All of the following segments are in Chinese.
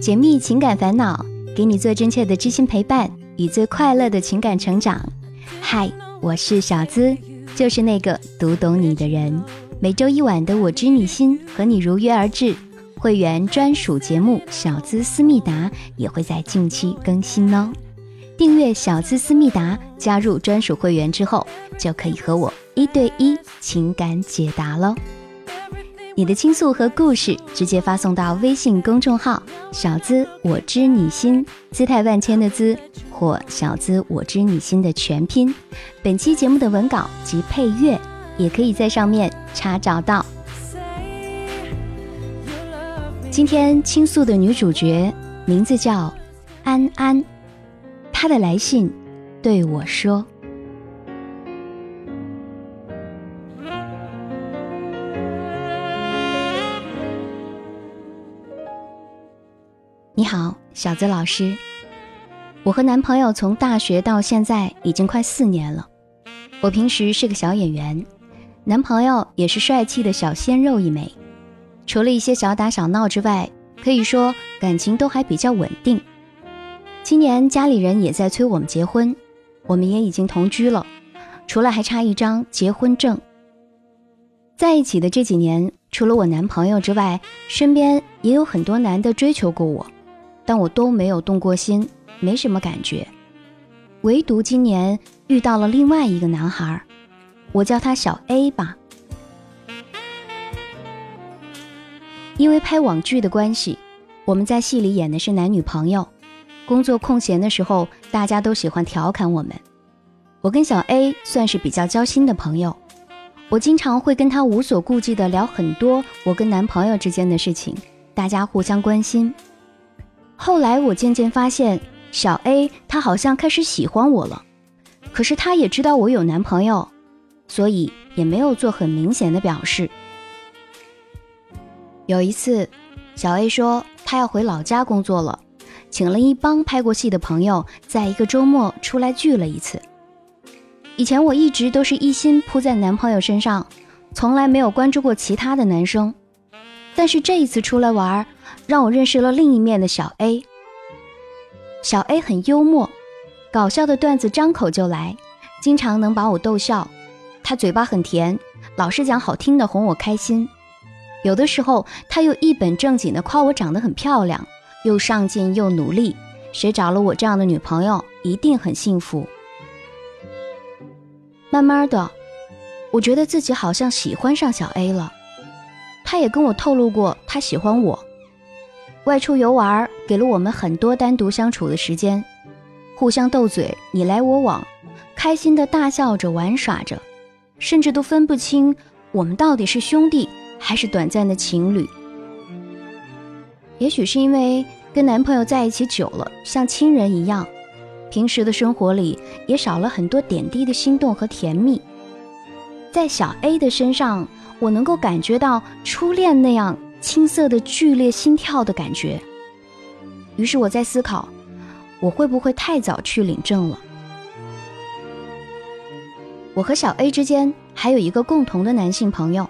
解密情感烦恼，给你最真切的知心陪伴与最快乐的情感成长。嗨，我是小资，就是那个读懂你的人。每周一晚的我知你心和你如约而至，会员专属节目《小资思密达》也会在近期更新哦。订阅小资思密达，加入专属会员之后，就可以和我一对一情感解答喽。你的倾诉和故事，直接发送到微信公众号“小资我知你心”，姿态万千的“资”或“小资我知你心”的全拼。本期节目的文稿及配乐，也可以在上面查找到。今天倾诉的女主角名字叫安安，她的来信对我说。你好，小资老师。我和男朋友从大学到现在已经快四年了。我平时是个小演员，男朋友也是帅气的小鲜肉一枚。除了一些小打小闹之外，可以说感情都还比较稳定。今年家里人也在催我们结婚，我们也已经同居了，除了还差一张结婚证。在一起的这几年，除了我男朋友之外，身边也有很多男的追求过我。但我都没有动过心，没什么感觉。唯独今年遇到了另外一个男孩，我叫他小 A 吧。因为拍网剧的关系，我们在戏里演的是男女朋友。工作空闲的时候，大家都喜欢调侃我们。我跟小 A 算是比较交心的朋友，我经常会跟他无所顾忌的聊很多我跟男朋友之间的事情，大家互相关心。后来我渐渐发现，小 A 他好像开始喜欢我了，可是他也知道我有男朋友，所以也没有做很明显的表示。有一次，小 A 说他要回老家工作了，请了一帮拍过戏的朋友，在一个周末出来聚了一次。以前我一直都是一心扑在男朋友身上，从来没有关注过其他的男生。但是这一次出来玩，让我认识了另一面的小 A。小 A 很幽默，搞笑的段子张口就来，经常能把我逗笑。他嘴巴很甜，老是讲好听的哄我开心。有的时候他又一本正经的夸我长得很漂亮，又上进又努力。谁找了我这样的女朋友，一定很幸福。慢慢的，我觉得自己好像喜欢上小 A 了。他也跟我透露过，他喜欢我。外出游玩，给了我们很多单独相处的时间，互相斗嘴，你来我往，开心的大笑着玩耍着，甚至都分不清我们到底是兄弟还是短暂的情侣。也许是因为跟男朋友在一起久了，像亲人一样，平时的生活里也少了很多点滴的心动和甜蜜，在小 A 的身上。我能够感觉到初恋那样青涩的剧烈心跳的感觉，于是我在思考，我会不会太早去领证了？我和小 A 之间还有一个共同的男性朋友，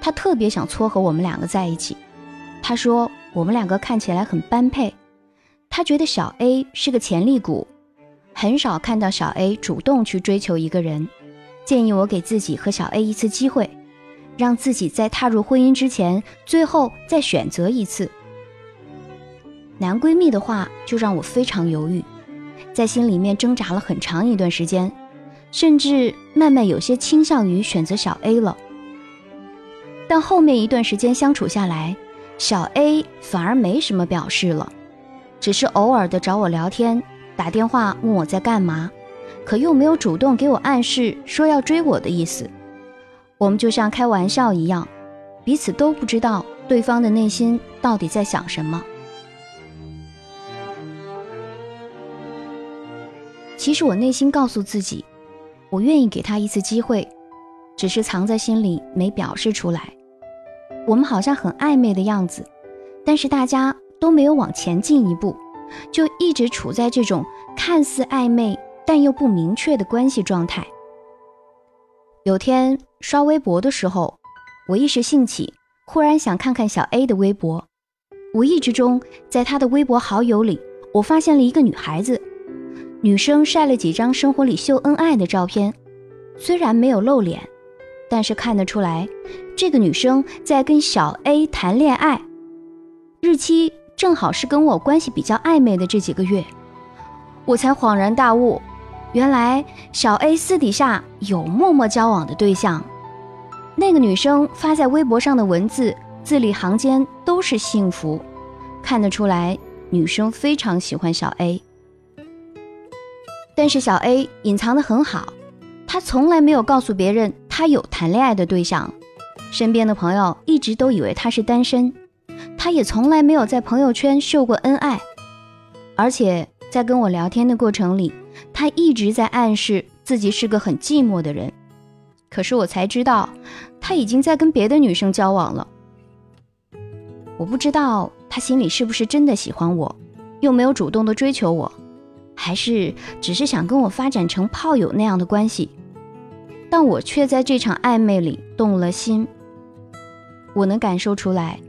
他特别想撮合我们两个在一起。他说我们两个看起来很般配，他觉得小 A 是个潜力股，很少看到小 A 主动去追求一个人，建议我给自己和小 A 一次机会。让自己在踏入婚姻之前，最后再选择一次。男闺蜜的话就让我非常犹豫，在心里面挣扎了很长一段时间，甚至慢慢有些倾向于选择小 A 了。但后面一段时间相处下来，小 A 反而没什么表示了，只是偶尔的找我聊天，打电话问我在干嘛，可又没有主动给我暗示说要追我的意思。我们就像开玩笑一样，彼此都不知道对方的内心到底在想什么。其实我内心告诉自己，我愿意给他一次机会，只是藏在心里没表示出来。我们好像很暧昧的样子，但是大家都没有往前进一步，就一直处在这种看似暧昧但又不明确的关系状态。有天刷微博的时候，我一时兴起，忽然想看看小 A 的微博。无意之中在他的微博好友里，我发现了一个女孩子，女生晒了几张生活里秀恩爱的照片，虽然没有露脸，但是看得出来，这个女生在跟小 A 谈恋爱，日期正好是跟我关系比较暧昧的这几个月，我才恍然大悟。原来小 A 私底下有默默交往的对象，那个女生发在微博上的文字字里行间都是幸福，看得出来女生非常喜欢小 A。但是小 A 隐藏的很好，他从来没有告诉别人他有谈恋爱的对象，身边的朋友一直都以为他是单身，他也从来没有在朋友圈秀过恩爱，而且在跟我聊天的过程里。他一直在暗示自己是个很寂寞的人，可是我才知道，他已经在跟别的女生交往了。我不知道他心里是不是真的喜欢我，又没有主动的追求我，还是只是想跟我发展成炮友那样的关系。但我却在这场暧昧里动了心。我能感受出来，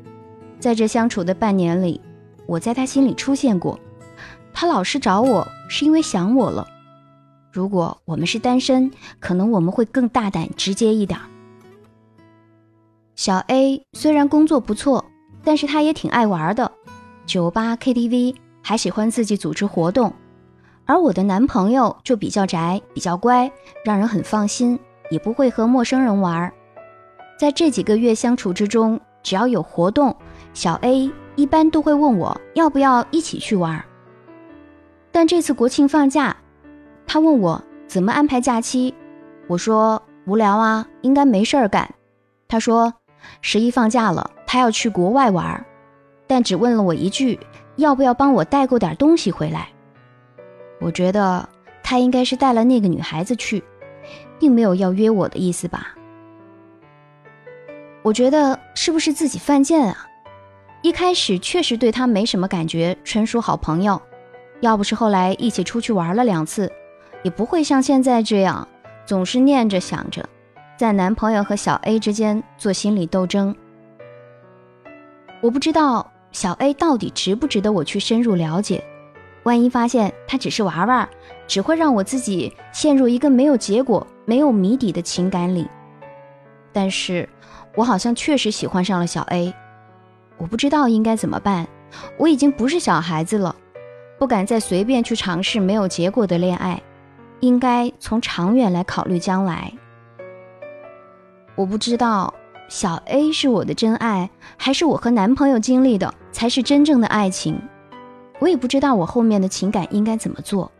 在这相处的半年里，我在他心里出现过，他老是找我是因为想我了。如果我们是单身，可能我们会更大胆、直接一点。小 A 虽然工作不错，但是他也挺爱玩的，酒吧、KTV，还喜欢自己组织活动。而我的男朋友就比较宅、比较乖，让人很放心，也不会和陌生人玩。在这几个月相处之中，只要有活动，小 A 一般都会问我要不要一起去玩。但这次国庆放假。他问我怎么安排假期，我说无聊啊，应该没事儿干。他说十一放假了，他要去国外玩，但只问了我一句，要不要帮我代购点东西回来。我觉得他应该是带了那个女孩子去，并没有要约我的意思吧。我觉得是不是自己犯贱啊？一开始确实对他没什么感觉，纯属好朋友。要不是后来一起出去玩了两次。也不会像现在这样，总是念着想着，在男朋友和小 A 之间做心理斗争。我不知道小 A 到底值不值得我去深入了解，万一发现他只是玩玩，只会让我自己陷入一个没有结果、没有谜底的情感里。但是，我好像确实喜欢上了小 A，我不知道应该怎么办。我已经不是小孩子了，不敢再随便去尝试没有结果的恋爱。应该从长远来考虑将来。我不知道小 A 是我的真爱，还是我和男朋友经历的才是真正的爱情。我也不知道我后面的情感应该怎么做。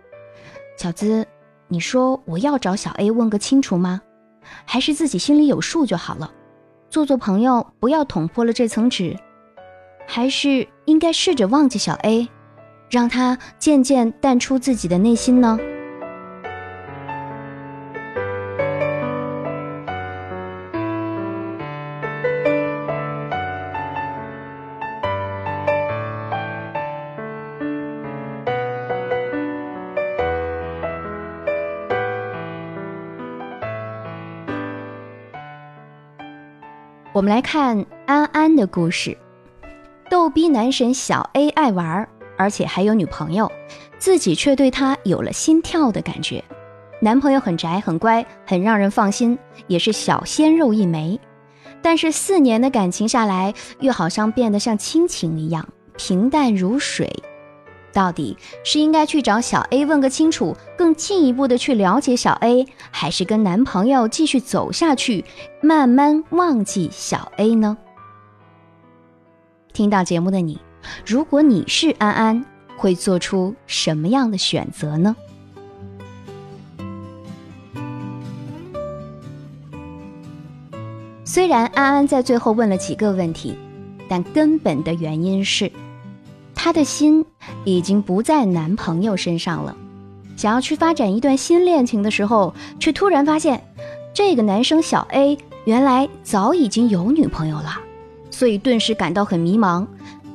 小资，你说我要找小 A 问个清楚吗？还是自己心里有数就好了？做做朋友，不要捅破了这层纸。还是应该试着忘记小 A，让他渐渐淡出自己的内心呢？我们来看安安的故事。逗逼男神小 A 爱玩儿，而且还有女朋友，自己却对他有了心跳的感觉。男朋友很宅很乖，很让人放心，也是小鲜肉一枚。但是四年的感情下来，又好像变得像亲情一样平淡如水。到底是应该去找小 A 问个清楚，更进一步的去了解小 A，还是跟男朋友继续走下去，慢慢忘记小 A 呢？听到节目的你，如果你是安安，会做出什么样的选择呢？虽然安安在最后问了几个问题，但根本的原因是。她的心已经不在男朋友身上了，想要去发展一段新恋情的时候，却突然发现，这个男生小 A 原来早已经有女朋友了，所以顿时感到很迷茫，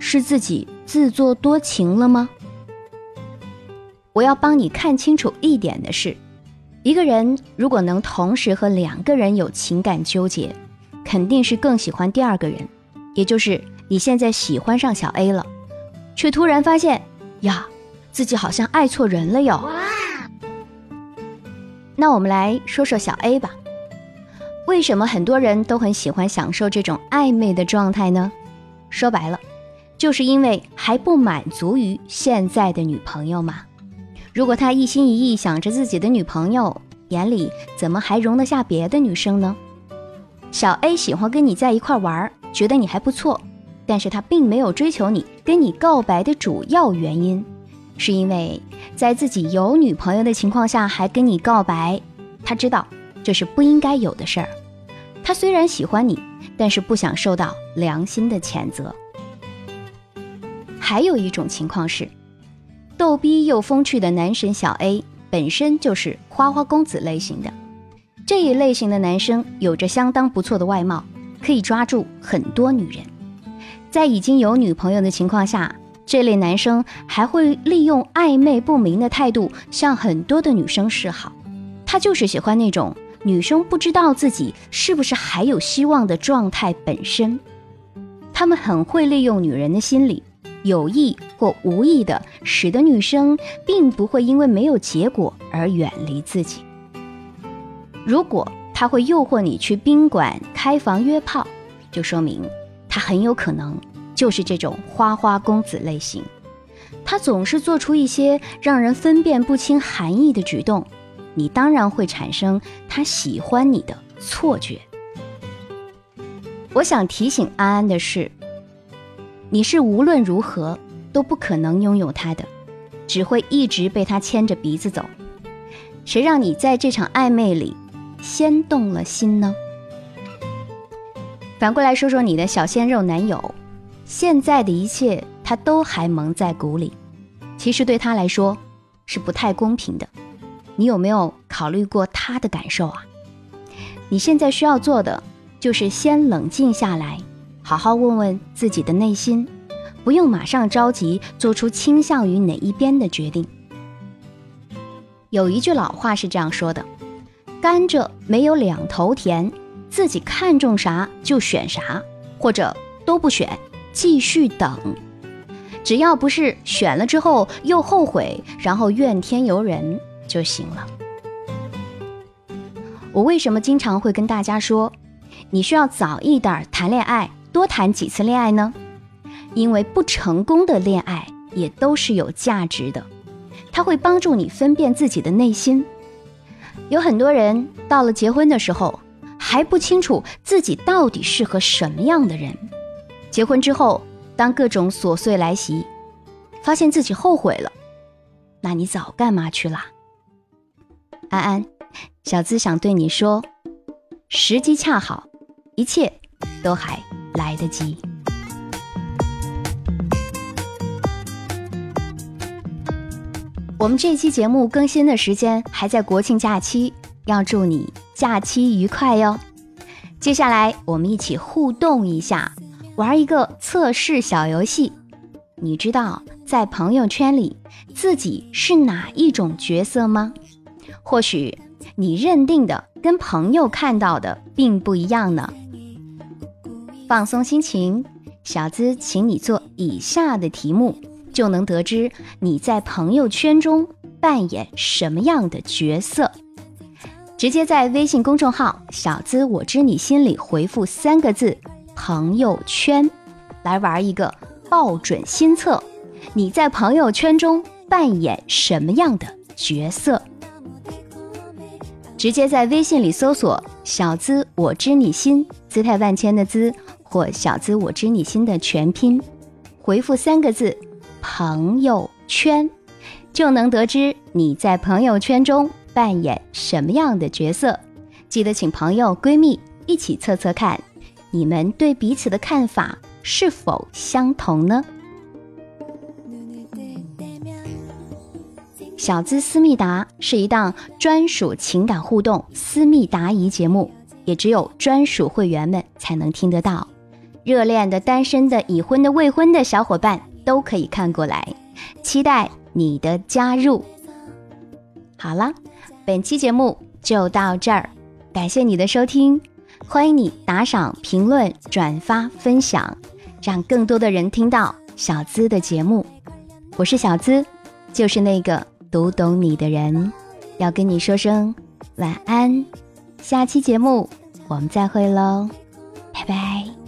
是自己自作多情了吗？我要帮你看清楚一点的是，一个人如果能同时和两个人有情感纠结，肯定是更喜欢第二个人，也就是。你现在喜欢上小 A 了，却突然发现呀，自己好像爱错人了哟。那我们来说说小 A 吧。为什么很多人都很喜欢享受这种暧昧的状态呢？说白了，就是因为还不满足于现在的女朋友嘛。如果他一心一意想着自己的女朋友，眼里怎么还容得下别的女生呢？小 A 喜欢跟你在一块玩，觉得你还不错，但是他并没有追求你、跟你告白的主要原因，是因为在自己有女朋友的情况下还跟你告白，他知道。这是不应该有的事儿。他虽然喜欢你，但是不想受到良心的谴责。还有一种情况是，逗逼又风趣的男神小 A 本身就是花花公子类型的。这一类型的男生有着相当不错的外貌，可以抓住很多女人。在已经有女朋友的情况下，这类男生还会利用暧昧不明的态度向很多的女生示好。他就是喜欢那种。女生不知道自己是不是还有希望的状态本身，他们很会利用女人的心理，有意或无意的使得女生并不会因为没有结果而远离自己。如果他会诱惑你去宾馆开房约炮，就说明他很有可能就是这种花花公子类型。他总是做出一些让人分辨不清含义的举动。你当然会产生他喜欢你的错觉。我想提醒安安的是，你是无论如何都不可能拥有他的，只会一直被他牵着鼻子走。谁让你在这场暧昧里先动了心呢？反过来说说你的小鲜肉男友，现在的一切他都还蒙在鼓里，其实对他来说是不太公平的。你有没有考虑过他的感受啊？你现在需要做的就是先冷静下来，好好问问自己的内心，不用马上着急做出倾向于哪一边的决定。有一句老话是这样说的：“甘蔗没有两头甜，自己看中啥就选啥，或者都不选，继续等。只要不是选了之后又后悔，然后怨天尤人。”就行了。我为什么经常会跟大家说，你需要早一点谈恋爱，多谈几次恋爱呢？因为不成功的恋爱也都是有价值的，它会帮助你分辨自己的内心。有很多人到了结婚的时候还不清楚自己到底适合什么样的人，结婚之后，当各种琐碎来袭，发现自己后悔了，那你早干嘛去了？安安，小资想对你说，时机恰好，一切都还来得及。我们这期节目更新的时间还在国庆假期，要祝你假期愉快哟。接下来我们一起互动一下，玩一个测试小游戏。你知道在朋友圈里自己是哪一种角色吗？或许你认定的跟朋友看到的并不一样呢。放松心情，小资请你做以下的题目，就能得知你在朋友圈中扮演什么样的角色。直接在微信公众号“小资我知你心里”回复三个字“朋友圈”，来玩一个抱准心测，你在朋友圈中扮演什么样的角色？直接在微信里搜索“小资我知你心”，姿态万千的“资”或“小资我知你心”的全拼，回复三个字“朋友圈”，就能得知你在朋友圈中扮演什么样的角色。记得请朋友、闺蜜一起测测看，你们对彼此的看法是否相同呢？小资思密达是一档专属情感互动私密答疑节目，也只有专属会员们才能听得到。热恋的、单身的、已婚的、未婚的小伙伴都可以看过来，期待你的加入。好了，本期节目就到这儿，感谢你的收听，欢迎你打赏、评论、转发、分享。让更多的人听到小资的节目。我是小资，就是那个读懂你的人，要跟你说声晚安。下期节目我们再会喽，拜拜。